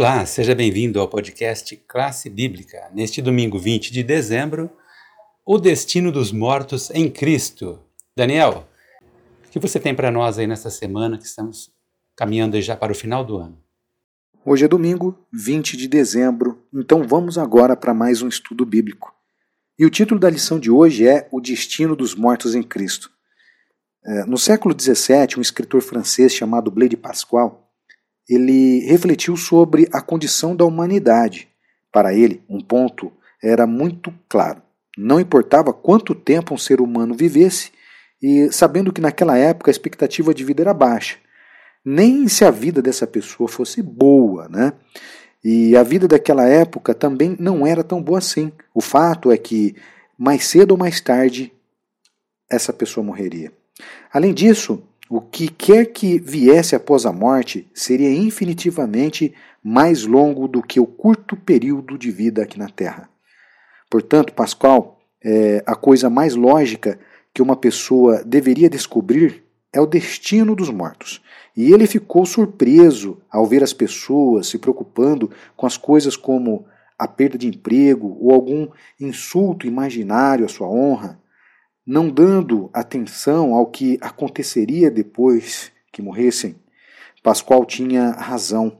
Olá, seja bem-vindo ao podcast Classe Bíblica. Neste domingo 20 de dezembro, o destino dos mortos em Cristo. Daniel, o que você tem para nós aí nesta semana que estamos caminhando já para o final do ano? Hoje é domingo, 20 de dezembro, então vamos agora para mais um estudo bíblico. E o título da lição de hoje é O Destino dos Mortos em Cristo. É, no século XVII, um escritor francês chamado Blaise Pascal ele refletiu sobre a condição da humanidade. Para ele, um ponto era muito claro: não importava quanto tempo um ser humano vivesse, e sabendo que naquela época a expectativa de vida era baixa, nem se a vida dessa pessoa fosse boa, né? E a vida daquela época também não era tão boa assim. O fato é que mais cedo ou mais tarde essa pessoa morreria. Além disso, o que quer que viesse após a morte seria infinitivamente mais longo do que o curto período de vida aqui na Terra. Portanto, Pascal, é, a coisa mais lógica que uma pessoa deveria descobrir é o destino dos mortos. E ele ficou surpreso ao ver as pessoas se preocupando com as coisas como a perda de emprego ou algum insulto imaginário à sua honra, não dando atenção ao que aconteceria depois que morressem, Pascoal tinha razão.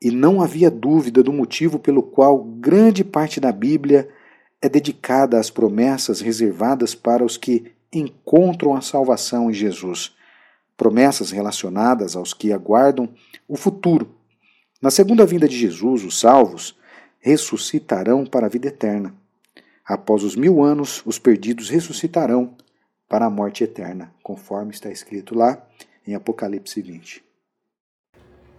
E não havia dúvida do motivo pelo qual grande parte da Bíblia é dedicada às promessas reservadas para os que encontram a salvação em Jesus. Promessas relacionadas aos que aguardam o futuro. Na segunda vinda de Jesus, os salvos ressuscitarão para a vida eterna. Após os mil anos, os perdidos ressuscitarão para a morte eterna, conforme está escrito lá em Apocalipse 20.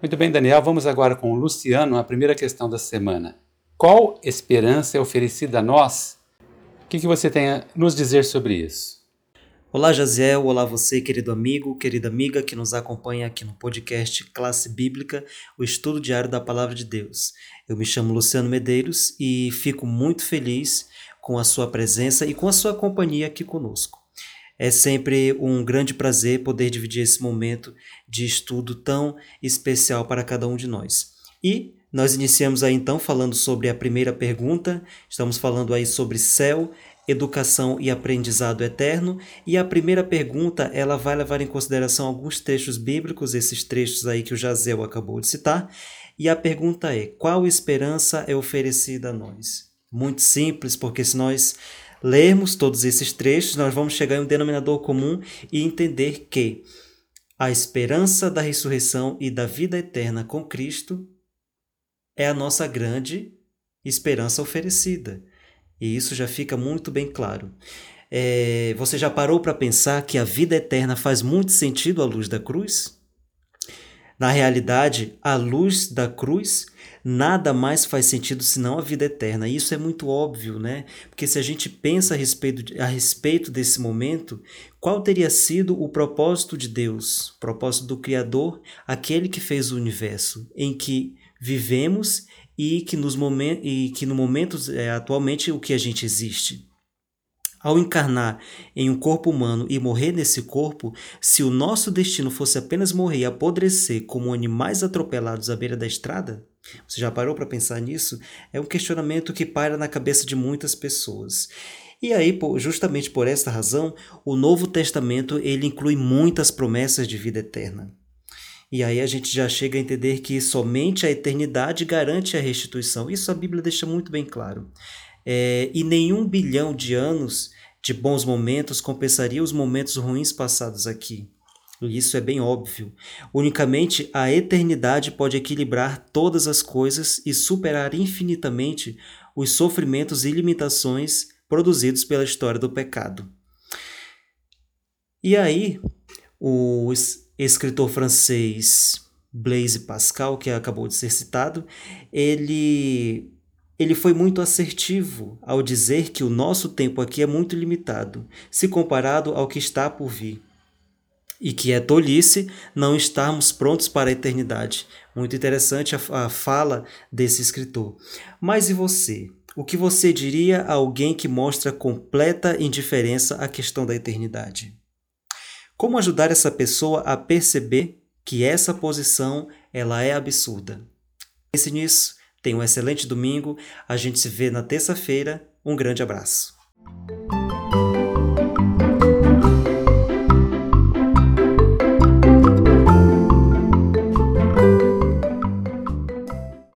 Muito bem, Daniel. Vamos agora com o Luciano, a primeira questão da semana. Qual esperança é oferecida a nós? O que, que você tem a nos dizer sobre isso? Olá, Jaziel. Olá, você, querido amigo, querida amiga que nos acompanha aqui no podcast Classe Bíblica, o estudo diário da Palavra de Deus. Eu me chamo Luciano Medeiros e fico muito feliz com a sua presença e com a sua companhia aqui conosco. É sempre um grande prazer poder dividir esse momento de estudo tão especial para cada um de nós. E nós iniciamos aí então falando sobre a primeira pergunta, estamos falando aí sobre céu, educação e aprendizado eterno, e a primeira pergunta, ela vai levar em consideração alguns trechos bíblicos, esses trechos aí que o Jazel acabou de citar, e a pergunta é: qual esperança é oferecida a nós? Muito simples, porque se nós lermos todos esses trechos, nós vamos chegar em um denominador comum e entender que a esperança da ressurreição e da vida eterna com Cristo é a nossa grande esperança oferecida. E isso já fica muito bem claro. É, você já parou para pensar que a vida eterna faz muito sentido à luz da cruz? Na realidade, a luz da cruz nada mais faz sentido senão a vida eterna. E isso é muito óbvio, né? Porque se a gente pensa a respeito, a respeito desse momento, qual teria sido o propósito de Deus, o propósito do Criador, aquele que fez o universo, em que vivemos e que, nos momen e que no momento é, atualmente o que a gente existe? Ao encarnar em um corpo humano e morrer nesse corpo, se o nosso destino fosse apenas morrer e apodrecer como animais atropelados à beira da estrada, você já parou para pensar nisso? É um questionamento que paira na cabeça de muitas pessoas. E aí, justamente por esta razão, o Novo Testamento ele inclui muitas promessas de vida eterna. E aí a gente já chega a entender que somente a eternidade garante a restituição. Isso a Bíblia deixa muito bem claro. É, e nenhum bilhão de anos de bons momentos compensaria os momentos ruins passados aqui. Isso é bem óbvio. Unicamente a eternidade pode equilibrar todas as coisas e superar infinitamente os sofrimentos e limitações produzidos pela história do pecado. E aí, o escritor francês Blaise Pascal, que acabou de ser citado, ele ele foi muito assertivo ao dizer que o nosso tempo aqui é muito limitado, se comparado ao que está por vir e que é tolice não estarmos prontos para a eternidade. Muito interessante a, a fala desse escritor. Mas e você? O que você diria a alguém que mostra completa indiferença à questão da eternidade? Como ajudar essa pessoa a perceber que essa posição ela é absurda? Pense nisso. Tenha um excelente domingo. A gente se vê na terça-feira. Um grande abraço.